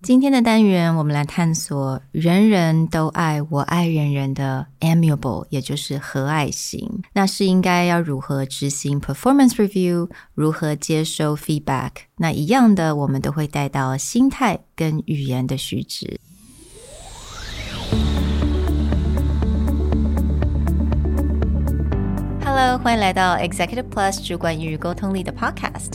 今天的单元，我们来探索“人人都爱我爱人人”的 amiable，也就是和蔼型。那是应该要如何执行 performance review，如何接收 feedback？那一样的，我们都会带到心态跟语言的虚值。Hello，欢迎来到 Executive Plus 主管与沟通力的 Podcast。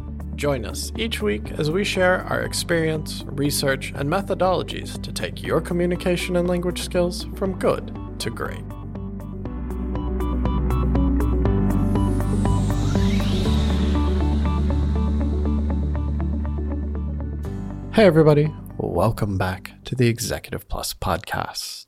Join us each week as we share our experience, research, and methodologies to take your communication and language skills from good to great. Hey, everybody. Welcome back to the Executive Plus podcast.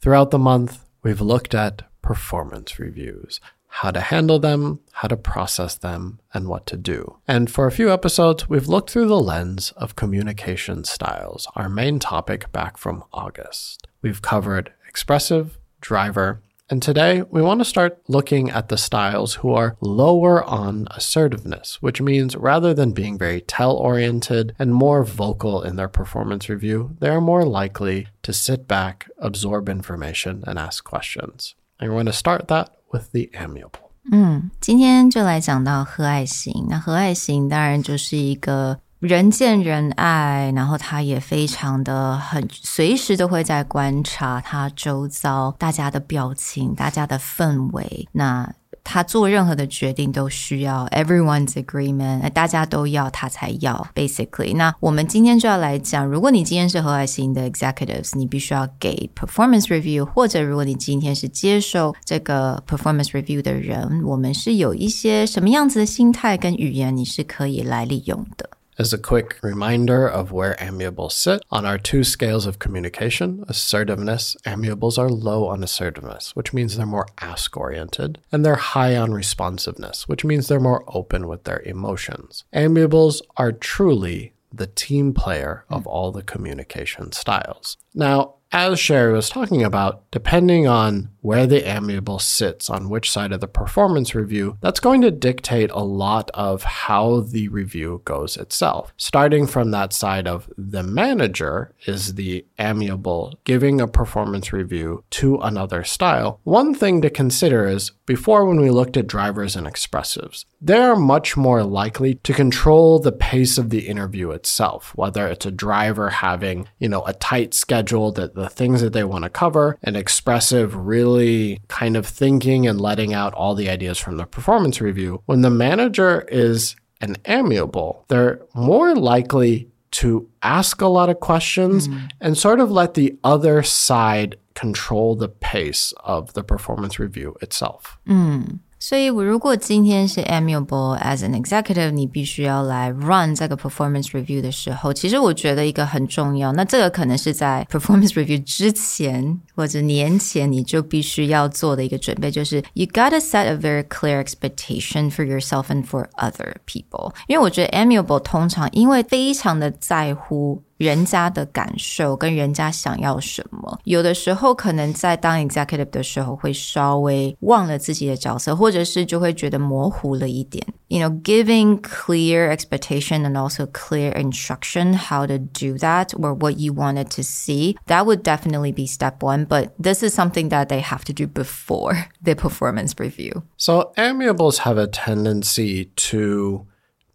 Throughout the month, we've looked at performance reviews how to handle them, how to process them, and what to do. And for a few episodes, we've looked through the lens of communication styles, our main topic back from August. We've covered expressive, driver, and today we want to start looking at the styles who are lower on assertiveness, which means rather than being very tell oriented and more vocal in their performance review, they are more likely to sit back, absorb information, and ask questions. And we're going to start that with the amiable。嗯，今天就来讲到和蔼型。那和蔼型当然就是一个人见人爱，然后他也非常的很随时都会在观察他周遭大家的表情、大家的氛围。那他做任何的决定都需要 everyone's agreement，大家都要他才要。Basically，那我们今天就要来讲，如果你今天是和蔼型的 executives，你必须要给 performance review，或者如果你今天是接受这个 performance review 的人，我们是有一些什么样子的心态跟语言，你是可以来利用的。As a quick reminder of where amiables sit on our two scales of communication, assertiveness, amiables are low on assertiveness, which means they're more ask oriented, and they're high on responsiveness, which means they're more open with their emotions. Amiables are truly the team player of all the communication styles. Now, as Sherry was talking about, depending on where the amiable sits on which side of the performance review, that's going to dictate a lot of how the review goes itself. Starting from that side of the manager is the amiable giving a performance review to another style. One thing to consider is before when we looked at drivers and expressives, they're much more likely to control the pace of the interview itself, whether it's a driver having, you know, a tight schedule that the things that they want to cover, an expressive really really kind of thinking and letting out all the ideas from the performance review. When the manager is an amiable, they're more likely to ask a lot of questions mm. and sort of let the other side control the pace of the performance review itself. Mm. 所以，如果今天是 amiable as an executive，你必须要来 run 这个 performance review 的时候，其实我觉得一个很重要，那这个可能是在 performance review 之前或者年前你就必须要做的一个准备，就是 you gotta set a very clear expectation for yourself and for other people。因为我觉得 amiable 通常因为非常的在乎。 人家的感受跟人家想要什么，有的时候可能在当 executive 的时候会稍微忘了自己的角色，或者是就会觉得模糊了一点。You know, giving clear expectation and also clear instruction how to do that or what you wanted to see, that would definitely be step one. But this is something that they have to do before the performance review. So amiables have a tendency to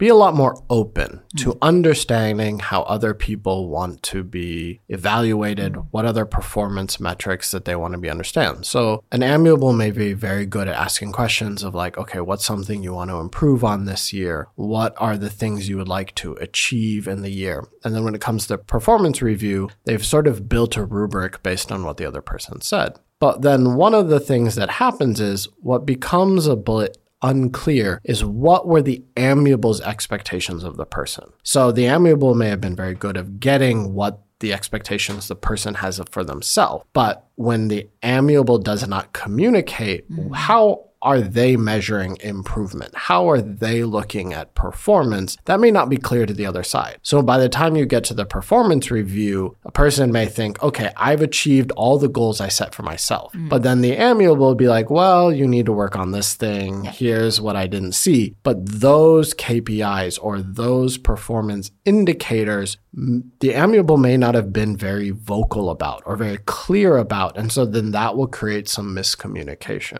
be a lot more open to understanding how other people want to be evaluated, mm. what other performance metrics that they want to be understand. So an amiable may be very good at asking questions of like, okay, what's something you want to improve on this year? What are the things you would like to achieve in the year? And then when it comes to performance review, they've sort of built a rubric based on what the other person said. But then one of the things that happens is what becomes a bullet unclear is what were the amiable's expectations of the person. So the amiable may have been very good of getting what the expectations the person has for themselves. But when the amiable does not communicate, mm-hmm. how are they measuring improvement? How are they looking at performance? That may not be clear to the other side. So by the time you get to the performance review, a person may think, okay, I've achieved all the goals I set for myself. Mm. But then the amiable will be like, well, you need to work on this thing. Here's what I didn't see. But those KPIs or those performance indicators, the amiable may not have been very vocal about or very clear about. And so then that will create some miscommunication.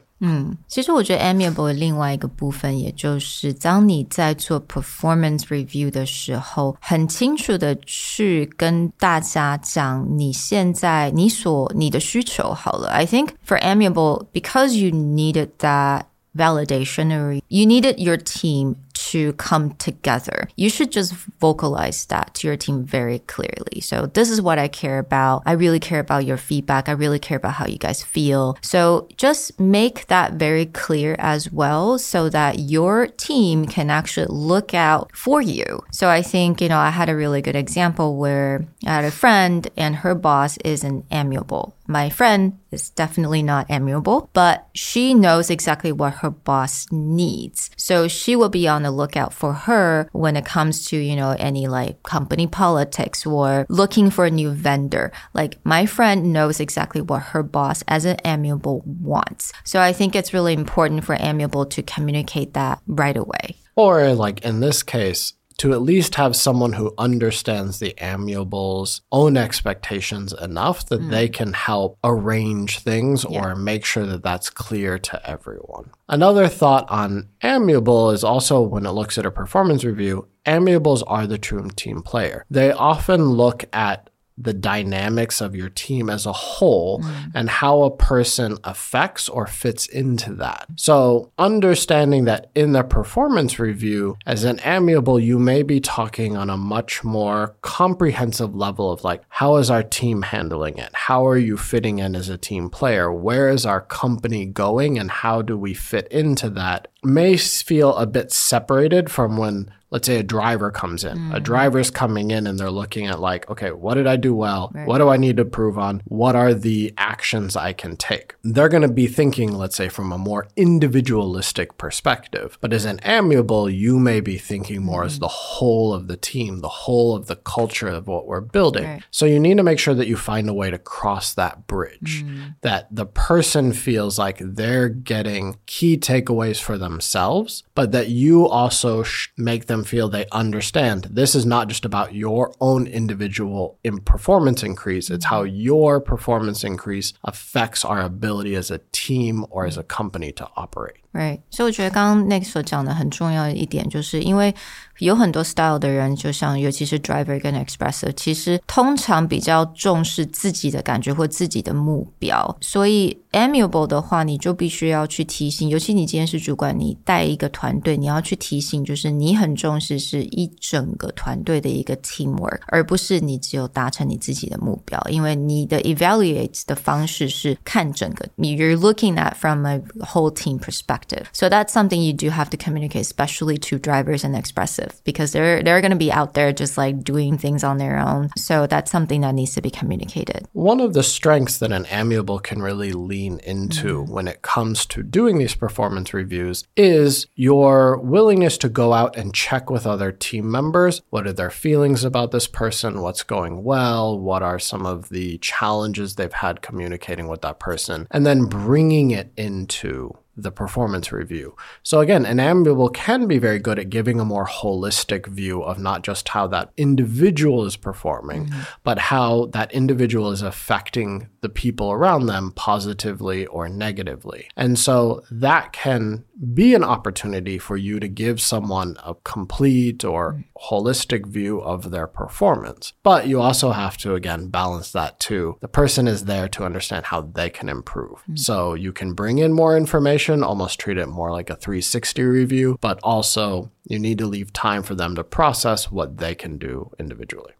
其实我觉得 amiable 的另外一个部分，也就是当你在做 performance review 的时候，很清楚的去跟大家讲你现在你所你的需求好了。I think for amiable because you needed that validation or you needed your team to come together. You should just vocalize that to your team very clearly. So this is what I care about. I really care about your feedback. I really care about how you guys feel. So just make that very clear as well so that your team can actually look out for you. So I think, you know, I had a really good example where I had a friend and her boss isn't amiable. My friend is definitely not amiable, but she knows exactly what her boss needs. So she will be on the lookout for her when it comes to, you know, any like company politics or looking for a new vendor. Like my friend knows exactly what her boss as an amiable wants. So I think it's really important for amiable to communicate that right away. Or, like in this case, to at least have someone who understands the amiable's own expectations enough that they mm. can help arrange things or make sure that that's clear to everyone. Another thought on amiable is also when it looks at a performance review, amiables are the true team player. They often look at the dynamics of your team as a whole mm. and how a person affects or fits into that. So, understanding that in the performance review, as an amiable, you may be talking on a much more comprehensive level of like, how is our team handling it? How are you fitting in as a team player? Where is our company going and how do we fit into that? May feel a bit separated from when let's say a driver comes in. A mm. driver's coming in and they're looking at like, okay, what did I do well? What do I need to improve on? What are the actions I can take? They're going to be thinking, let's say, from a more individualistic perspective. But as an amiable, you may be thinking more as mm. the whole of the team, the whole of the culture of what we're building. Right. So you need to make sure that you find a way to cross that bridge, mm. that the person feels like they're getting key takeaways for themselves, but that you also sh- make them feel they understand this is not just about your own individual in performance increase, it's how your performance increase affects our ability as a team or as a company to operate. Right，所以我觉得刚刚 Nick 所讲的很重要的一点，就是因为有很多 style 的人，就像尤其是 driver 跟 expressive，其实通常比较重视自己的感觉或自己的目标，所以 amiable 的话，你就必须要去提醒，尤其你今天是主管，你带一个团队，你要去提醒，就是你很重视是一整个团队的一个 teamwork，而不是你只有达成你自己的目标，因为你的 evaluate 的方式是看整个你，you're looking at from a whole team perspective。So that's something you do have to communicate, especially to drivers and expressive, because they're they're going to be out there just like doing things on their own. So that's something that needs to be communicated. One of the strengths that an amiable can really lean into mm-hmm. when it comes to doing these performance reviews is your willingness to go out and check with other team members. What are their feelings about this person? What's going well? What are some of the challenges they've had communicating with that person? And then bringing it into the performance review. So again, an amiable can be very good at giving a more holistic view of not just how that individual is performing, mm-hmm. but how that individual is affecting the people around them positively or negatively. And so that can be an opportunity for you to give someone a complete or mm-hmm. holistic view of their performance. But you also have to, again, balance that too. The person is there to understand how they can improve. Mm-hmm. So you can bring in more information evaluation, almost treat it more like a 360 review, but also you need to leave time for them to process what they can do individually.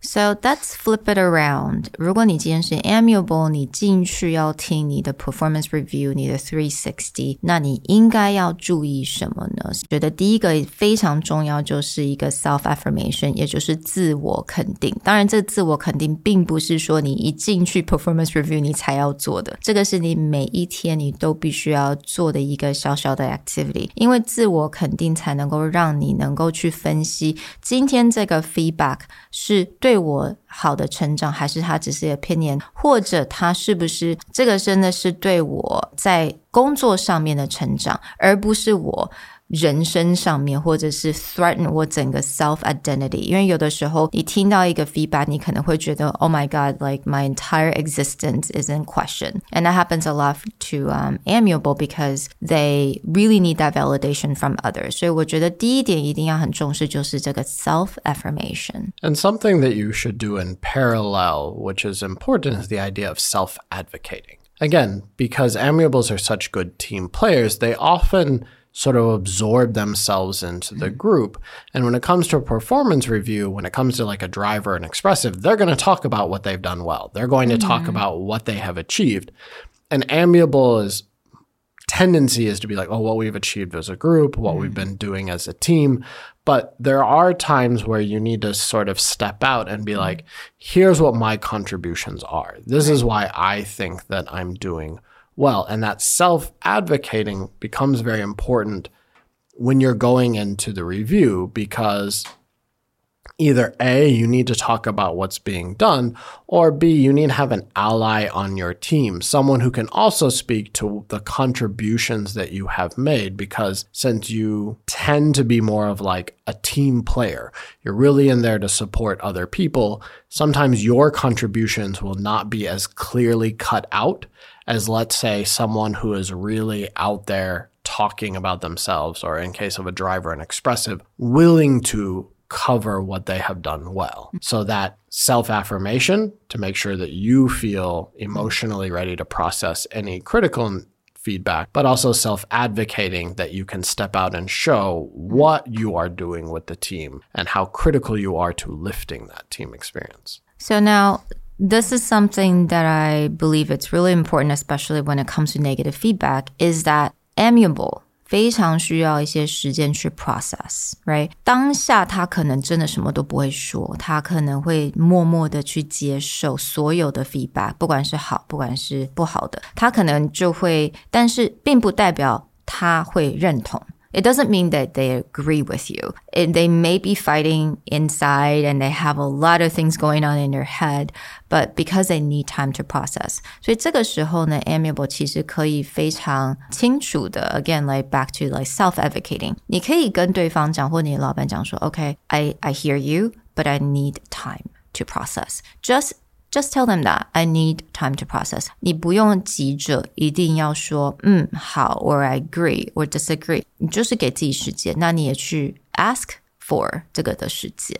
So let's flip it around. 如果你今天是 amiable，你进去要听你的 performance review，你的 three sixty，那你应该要注意什么呢？觉得第一个非常重要，就是一个 self affirmation，也就是自我肯定。当然，这自我肯定并不是说你一进去 performance review 你才要做的，这个是你每一天你都必须要 做的一个小小的 activity。因为自我肯定才能够让你能够去分析今天这个 feedback 是对我好的成长，还是它只是一个偏见，或者它是不是这个真的是对我在工作上面的成长，而不是我。人生上面，或者是 threaten 我整个 self identity。因为有的时候你听到一个 feedback，你可能会觉得 Oh my God, like my entire existence is in question. And that happens a lot to um, amiable because they really need that validation from others. 所以我觉得第一点一定要很重视，就是这个 self affirmation. And something that you should do in parallel, which is important, is the idea of self advocating. Again, because amiables are such good team players, they often sort of absorb themselves into the mm-hmm. group. And when it comes to a performance review, when it comes to like a driver and expressive, they're going to talk about what they've done well. They're going to talk mm-hmm. about what they have achieved. And amiable is tendency is to be like, oh, what we've achieved as a group, what we've mm-hmm. been doing as a team. But there are times where you need to sort of step out and be like, here's what my contributions are. This is why I think that I'm doing well. And that self advocating becomes very important when you're going into the review because either A, you need to talk about what's being done, or B, you need to have an ally on your team, someone who can also speak to the contributions that you have made. Because since you tend to be more of like a team player, you're really in there to support other people, sometimes your contributions will not be as clearly cut out as, let's say, someone who is really out there talking about themselves, or in case of a driver, an expressive, willing to cover what they have done well. So that self affirmation to make sure that you feel emotionally ready to process any critical feedback, but also self advocating that you can step out and show what you are doing with the team and how critical you are to lifting that team experience. So now this is something that I believe it's really important, especially when it comes to negative feedback, is that amiable 非常需要一些时间去 process，right？当下他可能真的什么都不会说，他可能会默默的去接受所有的 feedback，不管是好，不管是不好的，他可能就会，但是并不代表他会认同。it doesn't mean that they agree with you. It, they may be fighting inside and they have a lot of things going on in their head, but because they need time to process. 所以这个时候呢，amiable 其实可以非常清楚的，again like back to like self advocating. 你可以跟对方讲，或你的老板讲说，OK, I I hear you, but I need time to process. Just just tell them that I need time to process. 你不用急着一定要说嗯好 or I agree or disagree，你就是给自己时间，那你也去 ask for 这个的时间。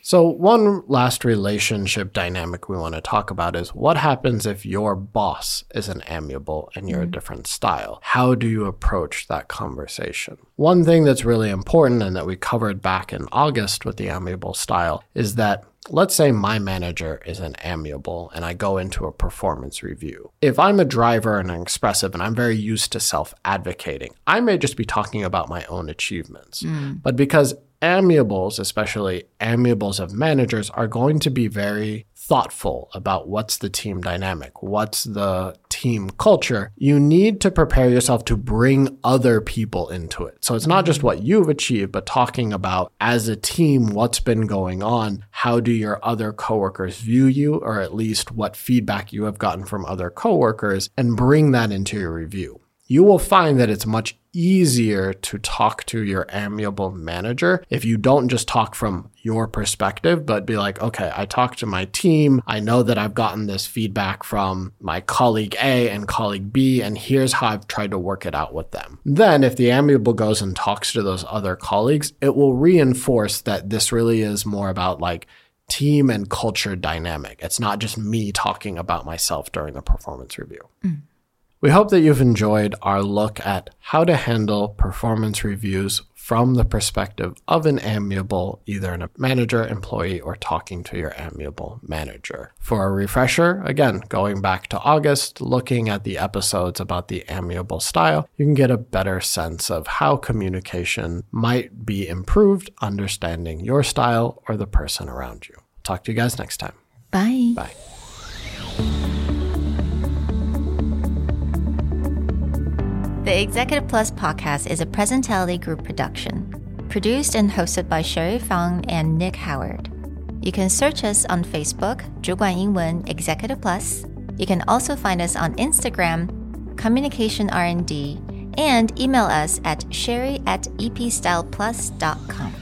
So, one last relationship dynamic we want to talk about is what happens if your boss isn't amiable and you're a different style? How do you approach that conversation? One thing that's really important and that we covered back in August with the amiable style is that let's say my manager is an amiable and I go into a performance review. If I'm a driver and an expressive and I'm very used to self advocating, I may just be talking about my own achievements. Hmm. But because amiables, especially amiables of managers, are going to be very thoughtful about what's the team dynamic, what's the team culture, you need to prepare yourself to bring other people into it. So it's not just what you've achieved, but talking about as a team, what's been going on, how do your other coworkers view you, or at least what feedback you have gotten from other coworkers, and bring that into your review you will find that it's much easier to talk to your amiable manager if you don't just talk from your perspective, but be like, okay, I talked to my team. I know that I've gotten this feedback from my colleague A and colleague B, and here's how I've tried to work it out with them. Then, if the amiable goes and talks to those other colleagues, it will reinforce that this really is more about like, team and culture dynamic. It's not just me talking about myself during the performance review. Mm. We hope that you've enjoyed our look at how to handle performance reviews from the perspective of an amiable, either a manager, employee, or talking to your amiable manager. For a refresher, again, going back to August, looking at the episodes about the amiable style, you can get a better sense of how communication might be improved, understanding your style or the person around you. Talk to you guys next time. Bye. Bye. The Executive Plus podcast is a Presentality Group production, produced and hosted by Sherry Fang and Nick Howard. You can search us on Facebook, 主管英文 Executive Plus. You can also find us on Instagram, Communication R&D, and email us at sherry at epstyleplus.com.